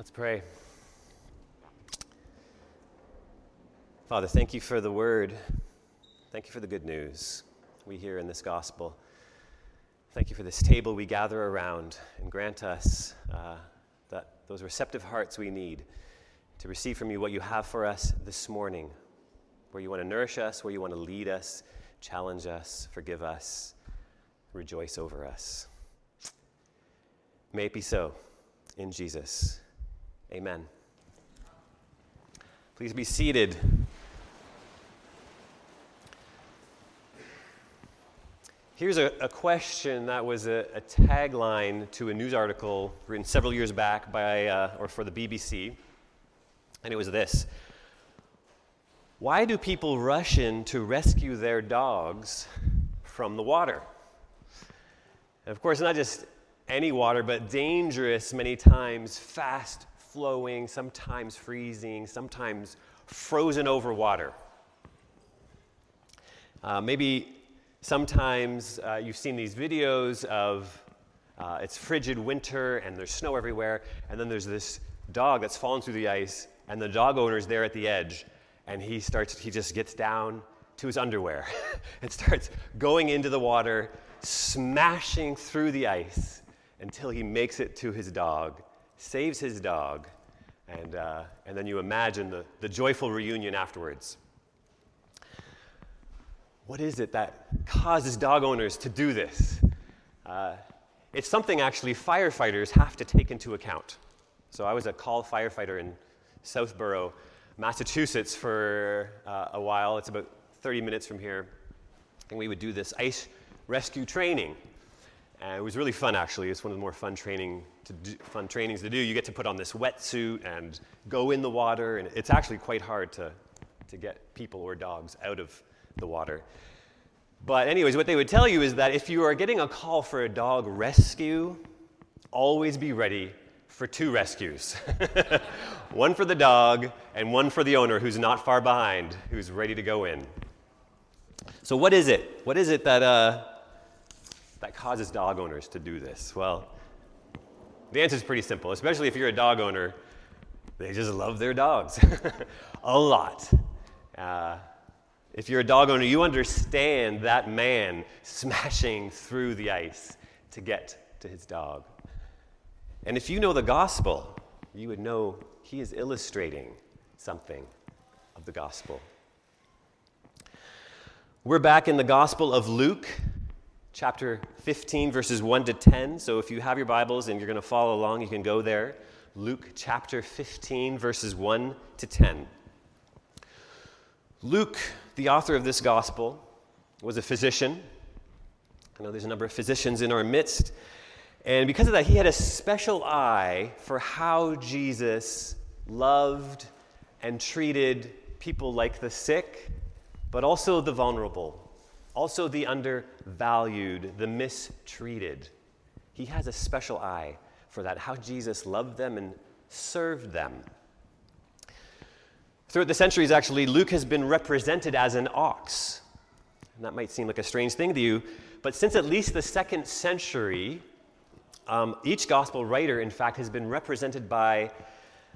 Let's pray. Father, thank you for the word. Thank you for the good news we hear in this gospel. Thank you for this table we gather around and grant us uh, that those receptive hearts we need to receive from you what you have for us this morning, where you want to nourish us, where you want to lead us, challenge us, forgive us, rejoice over us. May it be so in Jesus. Amen. Please be seated. Here's a, a question that was a, a, tagline to a news article written several years back by, uh, or for the BBC, and it was this Why do people rush in to rescue their dogs from the water? And of course, not just any water, but dangerous many times, fast flowing, sometimes freezing, sometimes frozen over water. Uh, maybe sometimes uh, you've seen these videos of uh, it's frigid winter and there's snow everywhere, and then there's this dog that's fallen through the ice, and the dog owner's there at the edge, and he starts, he just gets down to his underwear and starts going into the water, smashing through the ice until he makes it to his dog saves his dog, and, uh, and then you imagine the, the joyful reunion afterwards. What is it that causes dog owners to do this? Uh, it's something actually firefighters have to take into account. So I was a call firefighter in Southborough, Massachusetts for uh, a while. It's about 30 minutes from here. And we would do this ice rescue training. And it was really fun, actually. It's one of the more fun training do, fun trainings to do. You get to put on this wetsuit and go in the water, and it's actually quite hard to, to get people or dogs out of the water. But, anyways, what they would tell you is that if you are getting a call for a dog rescue, always be ready for two rescues one for the dog and one for the owner who's not far behind, who's ready to go in. So, what is it? What is it that, uh, that causes dog owners to do this? Well, the answer is pretty simple, especially if you're a dog owner. They just love their dogs a lot. Uh, if you're a dog owner, you understand that man smashing through the ice to get to his dog. And if you know the gospel, you would know he is illustrating something of the gospel. We're back in the Gospel of Luke, chapter 15, verses 1 to 10. So if you have your Bibles and you're going to follow along, you can go there. Luke chapter 15, verses 1 to 10. Luke, the author of this gospel, was a physician. I know there's a number of physicians in our midst. And because of that, he had a special eye for how Jesus loved and treated people like the sick, but also the vulnerable also the undervalued, the mistreated. He has a special eye for that, how Jesus loved them and served them. Throughout the centuries, actually, Luke has been represented as an ox. And that might seem like a strange thing to you, but since at least the second century, um, each gospel writer, in fact, has been represented by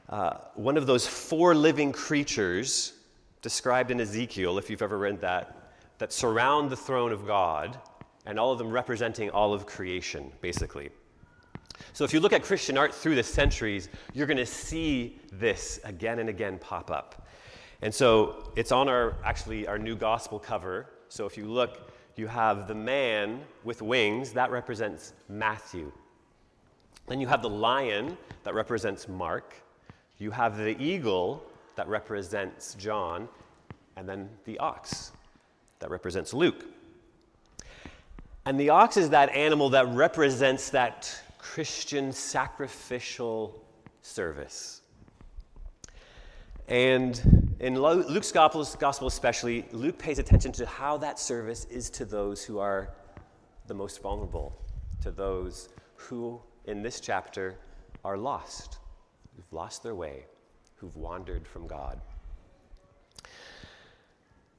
uh, one of those four living creatures described in Ezekiel, if you've ever read that that surround the throne of God, and all of them representing all of creation, basically. So if you look at Christian art through the centuries, you're going to see this again and again pop up. And so it's on our actually our new gospel cover. So if you look, you have the man with wings, that represents Matthew. Then you have the lion that represents Mark. You have the eagle that represents John, and then the ox that represents Luke. And the ox is that animal that represents that Christian sacrificial service. And in Luke's gospel, especially, Luke pays attention to how that service is to those who are the most vulnerable, to those who, in this chapter, are lost, who've lost their way, who've wandered from God.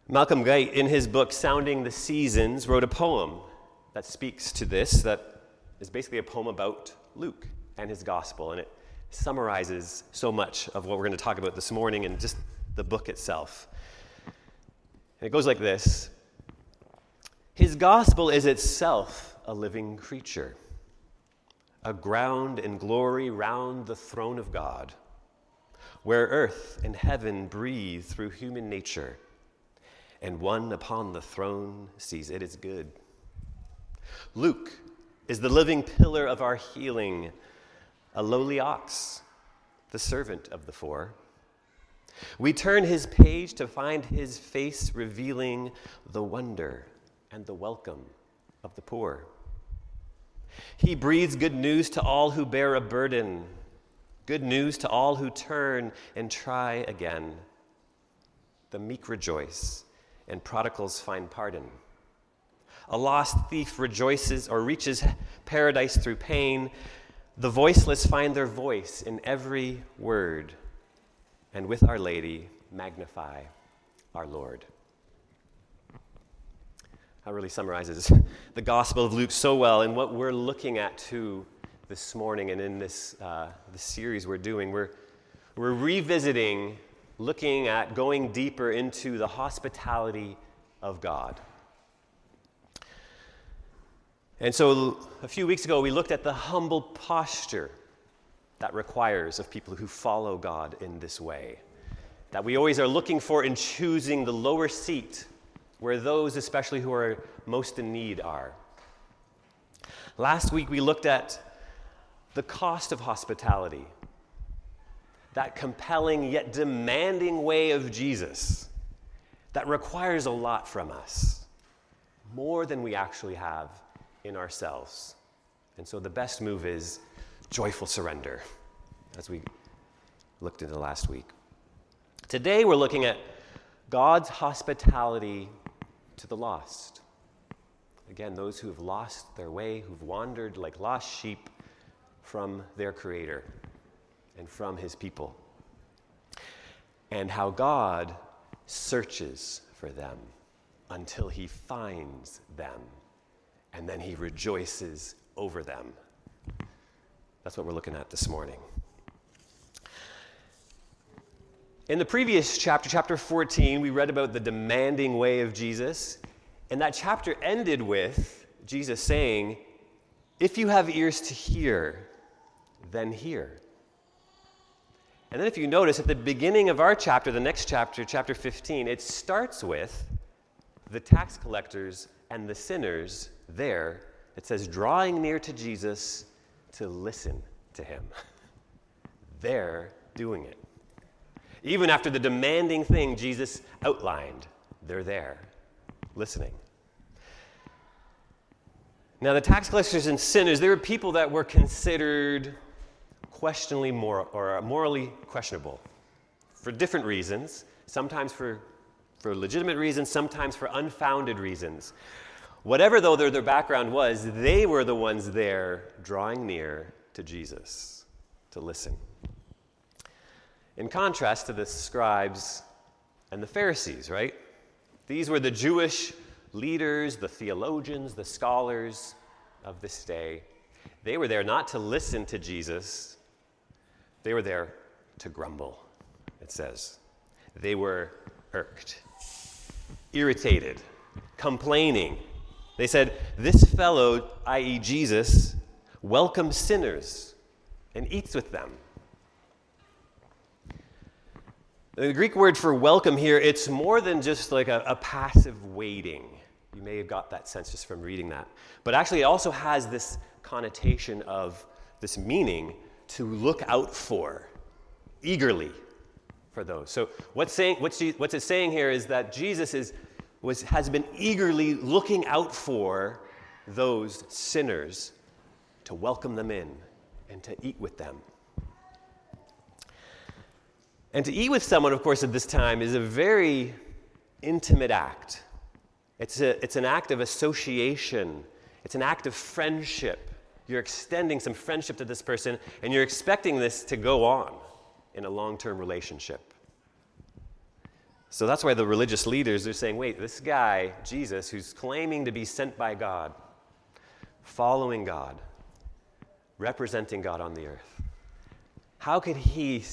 Malcolm Guite, in his book Sounding the Seasons, wrote a poem that speaks to this, that is basically a poem about Luke and his gospel. And it summarizes so much of what we're going to talk about this morning and just the book itself. And it goes like this His gospel is itself a living creature, a ground in glory round the throne of God, where earth and heaven breathe through human nature, and one upon the throne sees it is good. Luke is the living pillar of our healing, a lowly ox, the servant of the four. We turn his page to find his face revealing the wonder and the welcome of the poor. He breathes good news to all who bear a burden, good news to all who turn and try again. The meek rejoice, and prodigals find pardon. A lost thief rejoices or reaches paradise through pain. The voiceless find their voice in every word, and with Our Lady, magnify our Lord. That really summarizes the Gospel of Luke so well, and what we're looking at too this morning and in this, uh, series we're doing. We're, we're revisiting, looking at going deeper into the hospitality of God. And so a few weeks ago, we looked at the humble posture that requires of people who follow God in this way. That we always are looking for in choosing the lower seat where those, especially who are most in need, are. Last week, we looked at the cost of hospitality, that compelling yet demanding way of Jesus that requires a lot from us, more than we actually have in ourselves. And so the best move is joyful surrender, as we looked into last week. Today we're looking at God's hospitality to the lost. Again, those who have lost their way, who've wandered like lost sheep from their Creator and from His people. And how God searches for them until He finds them and then he rejoices over them. That's what we're looking at this morning. In the previous chapter, chapter 14, we read about the demanding way of Jesus. And that chapter ended with Jesus saying, If you have ears to hear, then hear. And then, if you notice, at the beginning of our chapter, the next chapter, chapter 15, it starts with the tax collectors and the sinners there, it says, drawing near to Jesus to listen to him. They're doing it. Even after the demanding thing Jesus outlined, they're there, listening. Now, the tax collectors and sinners, they were people that were considered questionably moral or morally questionable for different reasons, sometimes for, for legitimate reasons, sometimes for unfounded reasons. Whatever, though, their, their background was, they were the ones there drawing near to Jesus to listen. In contrast to the scribes and the Pharisees, right? These were the Jewish leaders, the theologians, the scholars of this day. They were there not to listen to Jesus, they were there to grumble, it says. They were irked, irritated, complaining they said, This fellow, i.e., Jesus, welcomes sinners and eats with them. The Greek word for welcome here, it's more than just like a, a, passive waiting. You may have got that sense just from reading that. But actually, it also has this connotation of this meaning to look out for, eagerly for those. So, what's, saying, what's, what's it saying here is that Jesus is was, has been eagerly looking out for those sinners to welcome them in and to eat with them. And to eat with someone, of course, at this time is a very intimate act. It's, a, it's an act of association, it's an act of friendship. You're extending some friendship to this person, and you're expecting this to go on in a long term relationship. So that's why the religious leaders are saying, wait, this guy, Jesus, who's claiming to be sent by God, following God, representing God on the earth, How could he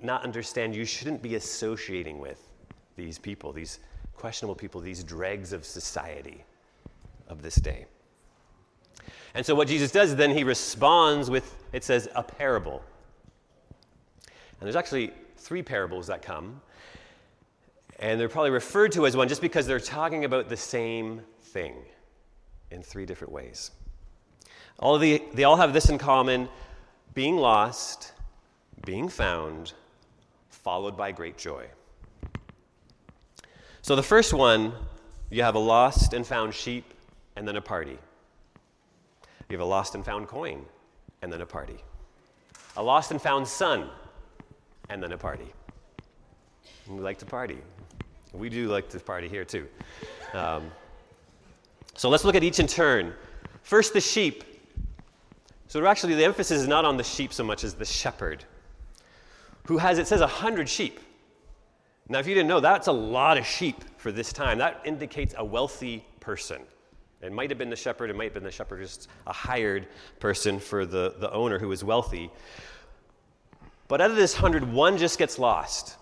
not understand you shouldn't be associating with these people, these questionable people, these dregs of society of this day? And so, what Jesus does then, he responds with, it says, a parable. And there's actually three parables that come. And they're probably referred to as one just because they're talking about the same thing in three different ways. All the, they all have this in common being lost, being found, followed by great joy. So the first one, you have a lost and found sheep and then a party. You have a lost and found coin and then a party. A lost and found son and then a party. We like to party. We do like to party here too. Um, so let's look at each in turn. First, the sheep. So actually, the emphasis is not on the sheep so much as the shepherd, who has, it says, a hundred sheep. Now, if you didn't know, that's a lot of sheep for this time. That indicates a wealthy person. It might have been the shepherd, it might have been the shepherd, just a hired person for the, the owner who was wealthy. But out of this hundred, one just gets lost.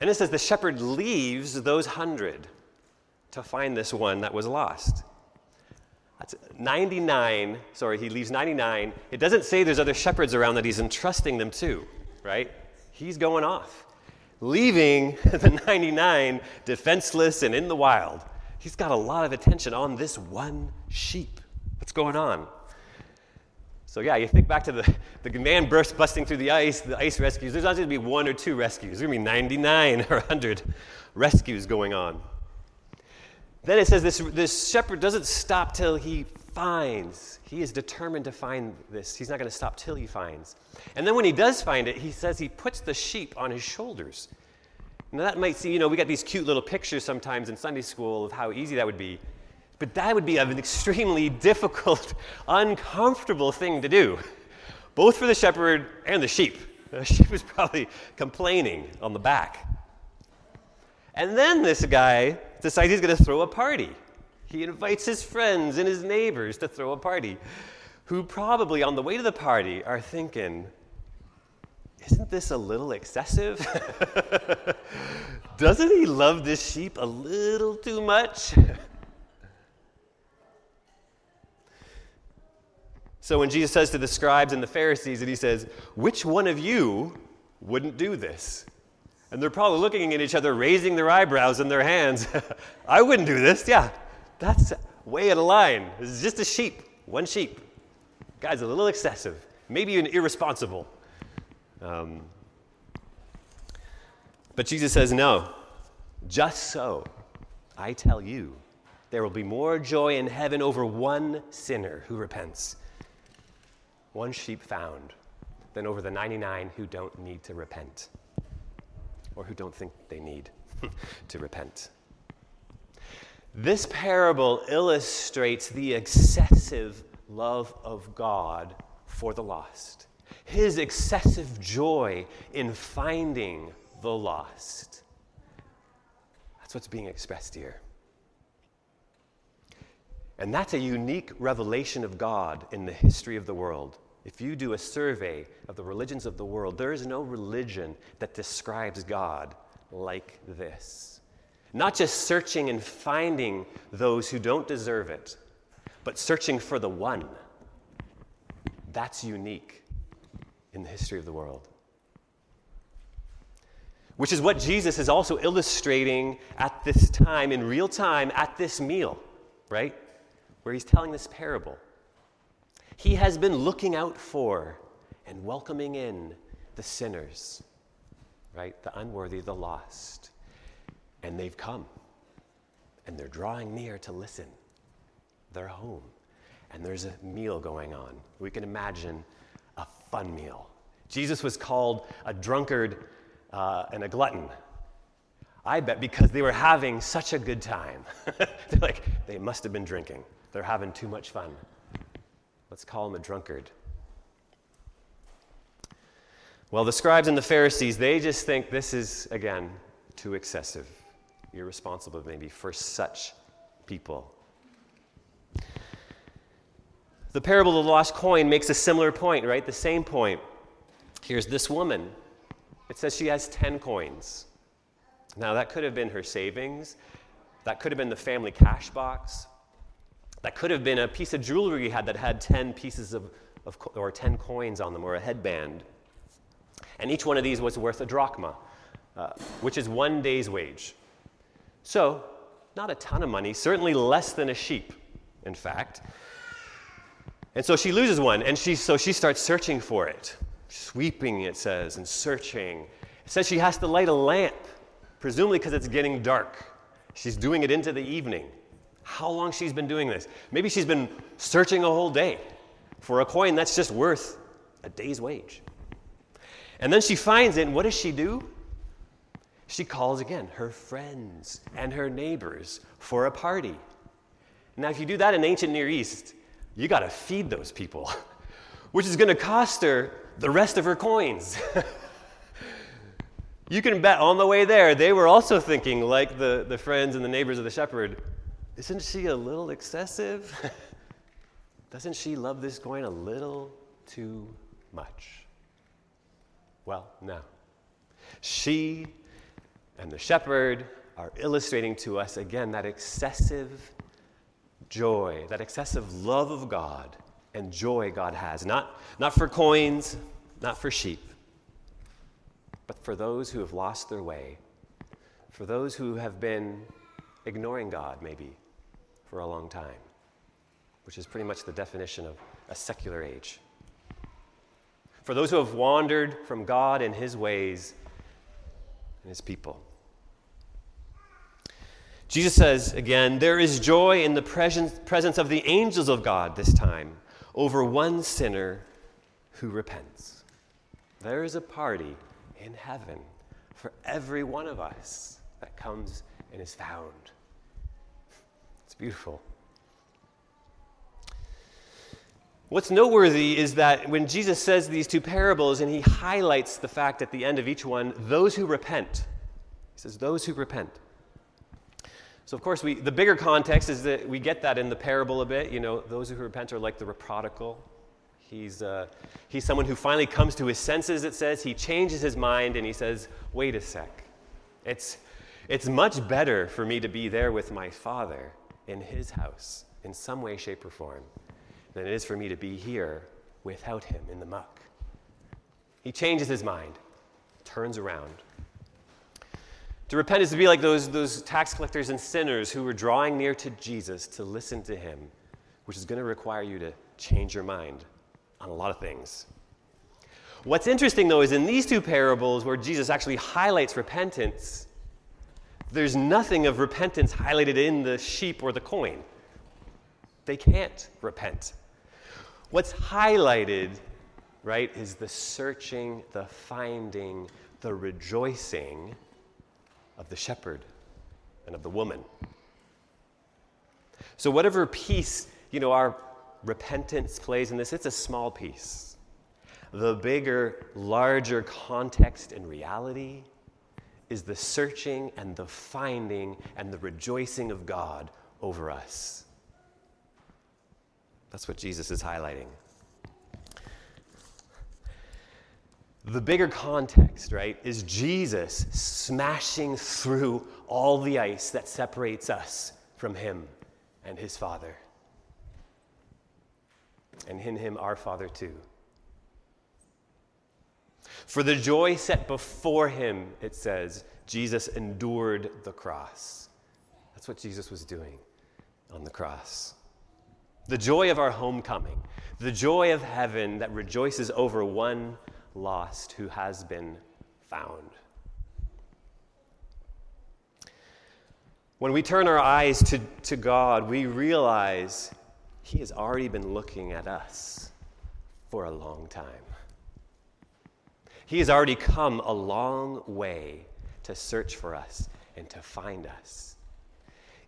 And it says the shepherd leaves those hundred to find this one that was lost. That's 99, sorry, he leaves 99. It doesn't say there's other shepherds around that he's entrusting them to, right? He's going off, leaving the 99 defenseless and in the wild. He's got a lot of attention on this one sheep. What's going on? So, yeah, you think back to the, the man burst busting through the ice, the ice rescues. There's not going to be one or two rescues, there's going to be 99 or 100 rescues going on. Then it says this, this shepherd doesn't stop till he finds. He is determined to find this. He's not going to stop till he finds. And then when he does find it, he says he puts the sheep on his shoulders. Now that might seem, you know, we got these cute little pictures sometimes in Sunday school of how easy that would be. But that would be an extremely difficult, uncomfortable thing to do, both for the shepherd and the sheep. The sheep was probably complaining on the back. And then this guy decides he's going to throw a party. He invites his friends and his neighbors to throw a party, who probably on the way to the party are thinking, isn't this a little excessive? Doesn't he love this sheep a little too much? so when Jesus says to the scribes and the Pharisees, and he says, Which one of you wouldn't do this? And they're probably looking at each other, raising their eyebrows in their hands. I wouldn't do this. Yeah, that's way out of line. This is just a sheep, one sheep. Guy's a little excessive, maybe even irresponsible. Um, but Jesus says, No, just so, I tell you, there will be more joy in heaven over one sinner who repents, one sheep found, than over the 99 who don't need to repent or who don't think they need to repent. This parable illustrates the excessive love of God for the lost, his excessive joy in finding the lost. That's what's being expressed here. And that's a unique revelation of God in the history of the world. If you do a survey of the religions of the world, there is no religion that describes God like this. Not just searching and finding those who don't deserve it, but searching for the one. That's unique in the history of the world. Which is what Jesus is also illustrating at this time, in real time, at this meal, right? Where he's telling this parable. He has been looking out for and welcoming in the sinners, right? The unworthy, the lost. And they've come. And they're drawing near to listen. They're home. And there's a meal going on. We can imagine fun meal. Jesus was called a drunkard uh, and a glutton. I bet because they were having such a good time. They're like, they must have been drinking. They're having too much fun. Let's call him a drunkard. Well, the scribes and the Pharisees, they just think this is, again, too excessive, irresponsible maybe for such people. The parable of the lost coin makes a similar point, right? The same point. Here's this woman. It says she has 10 coins. Now, that could have been her savings, that could have been the family cash box, that could have been a piece of jewelry had that had 10 pieces of, of or 10 coins on them, or a headband. And each one of these was worth a drachma, uh, which is one day's wage. So, not a ton of money, certainly less than a sheep, in fact. And so she loses one, and she, so she starts searching for it, sweeping, it says, and searching. It says she has to light a lamp, presumably because it's getting dark. She's doing it into the evening. How long she's been doing this? Maybe she's been searching a whole day for a coin that's just worth a day's wage. And then she finds it, and what does she do? She calls again her friends and her neighbors for a party. Now, if you do that in ancient Near East, you got to feed those people, which is going to cost her the rest of her coins. you can bet on the way there, they were also thinking, like the, the friends and the neighbors of the shepherd, isn't she a little excessive? Doesn't she love this coin a little too much? Well, no. She and the shepherd are illustrating to us again that excessive joy, that excessive love of God and joy God has. Not, not for coins, not for sheep, but for those who have lost their way, for those who have been ignoring God, maybe, for a long time, which is pretty much the definition of a secular age. For those who have wandered from God and His ways and His people. Jesus says again, there is joy in the presence of the angels of God this time over one sinner who repents. There is a party in heaven for every one of us that comes and is found. It's beautiful. What's noteworthy is that when Jesus says these two parables and he highlights the fact at the end of each one, those who repent, he says, those who repent. So, of course, we, the bigger context is that we get that in the parable a bit. You know, those who repent are like the prodigal. He's, uh, he's someone who finally comes to his senses, it says. He changes his mind and he says, wait a sec. It's, it's much better for me to be there with my father in his house in some way, shape, or form than it is for me to be here without him in the muck. He changes his mind, turns around. To repent is to be like those, those tax collectors and sinners who were drawing near to Jesus to listen to him, which is going to require you to change your mind on a lot of things. What's interesting, though, is in these two parables where Jesus actually highlights repentance, there's nothing of repentance highlighted in the sheep or the coin. They can't repent. What's highlighted, right, is the searching, the finding, the rejoicing of the shepherd and of the woman. So, whatever piece, you know, our repentance plays in this, it's a small piece. The bigger, larger context and reality is the searching and the finding and the rejoicing of God over us. That's what Jesus is highlighting. The bigger context, right, is Jesus smashing through all the ice that separates us from Him and His Father. And in Him, our Father, too. For the joy set before Him, it says, Jesus endured the cross. That's what Jesus was doing on the cross. The joy of our homecoming, the joy of heaven that rejoices over one lost who has been found. When we turn our eyes to, to God, we realize He has already been looking at us for a long time. He has already come a long way to search for us and to find us.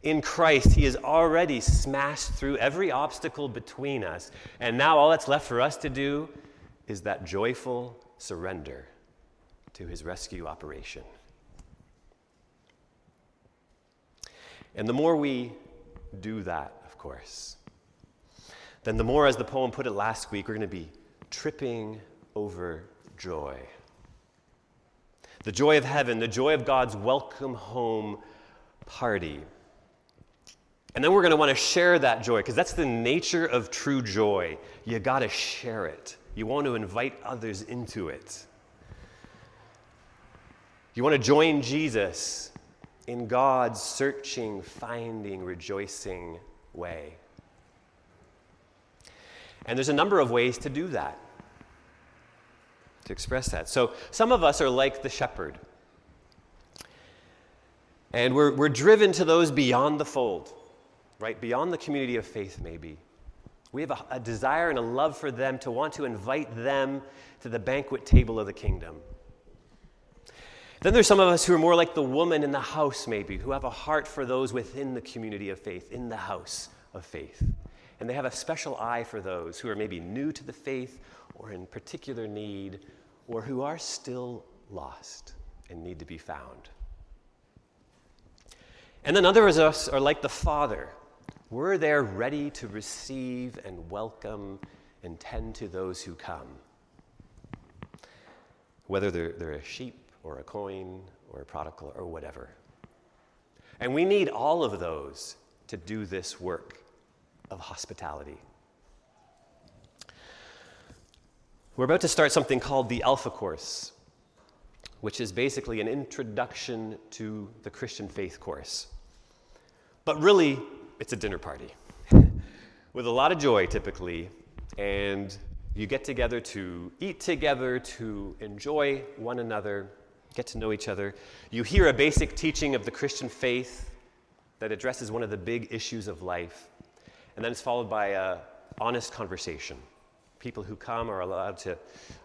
In Christ, He has already smashed through every obstacle between us. And now all that's left for us to do is that joyful surrender to his rescue operation. And the more we do that, of course, then the more, as the poem put it last week, we're going to be tripping over joy. The joy of heaven, the joy of God's welcome home party. And then we're going to want to share that joy because that's the nature of true joy. You got to share it, you want to invite others into it. You want to join Jesus in God's searching, finding, rejoicing way. And there's a number of ways to do that, to express that. So some of us are like the shepherd. And we're, we're driven to those beyond the fold, right? Beyond the community of faith, maybe. We have a, a desire and a love for them to want to invite them to the banquet table of the kingdom. Then there's some of us who are more like the woman in the house, maybe, who have a heart for those within the community of faith, in the house of faith. And they have a special eye for those who are maybe new to the faith or in particular need or who are still lost and need to be found. And then others of us are like the Father. We're there ready to receive and welcome and tend to those who come. Whether they're, they're a sheep or a coin or a prodigal or whatever. And we need all of those to do this work of hospitality. We're about to start something called the Alpha Course, which is basically an introduction to the Christian faith course. But really, it's a dinner party with a lot of joy typically, and you get together to eat together, to enjoy one another, get to know each other. You hear a basic teaching of the Christian faith that addresses one of the big issues of life. And then it's followed by an honest conversation. People who come are allowed to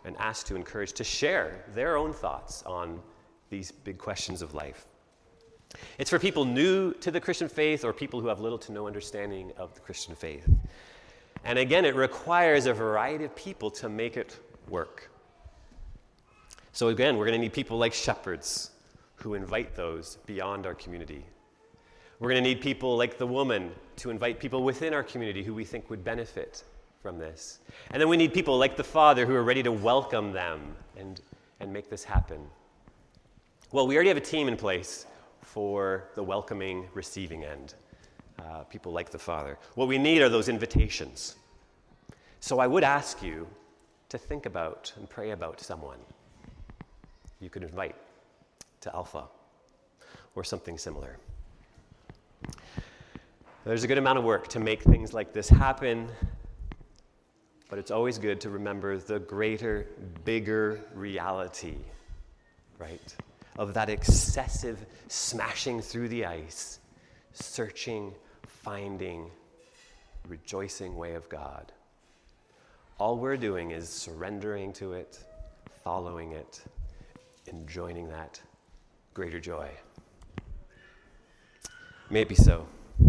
and asked to encourage to share their own thoughts on these big questions of life. It's for people new to the Christian faith or people who have little to no understanding of the Christian faith. And again, it requires a variety of people to make it work. So, again, we're going to need people like shepherds who invite those beyond our community. We're going to need people like the woman to invite people within our community who we think would benefit from this. And then we need people like the Father who are ready to welcome them and, and make this happen. Well, we already have a team in place for the welcoming, receiving end. Uh, people like the Father. What we need are those invitations. So I would ask you to think about and pray about someone you could invite to Alpha or something similar. There's a good amount of work to make things like this happen, but it's always good to remember the greater, bigger reality, right? Of that excessive smashing through the ice, searching, finding, rejoicing way of God. All we're doing is surrendering to it, following it, in joining that greater joy. May it be so.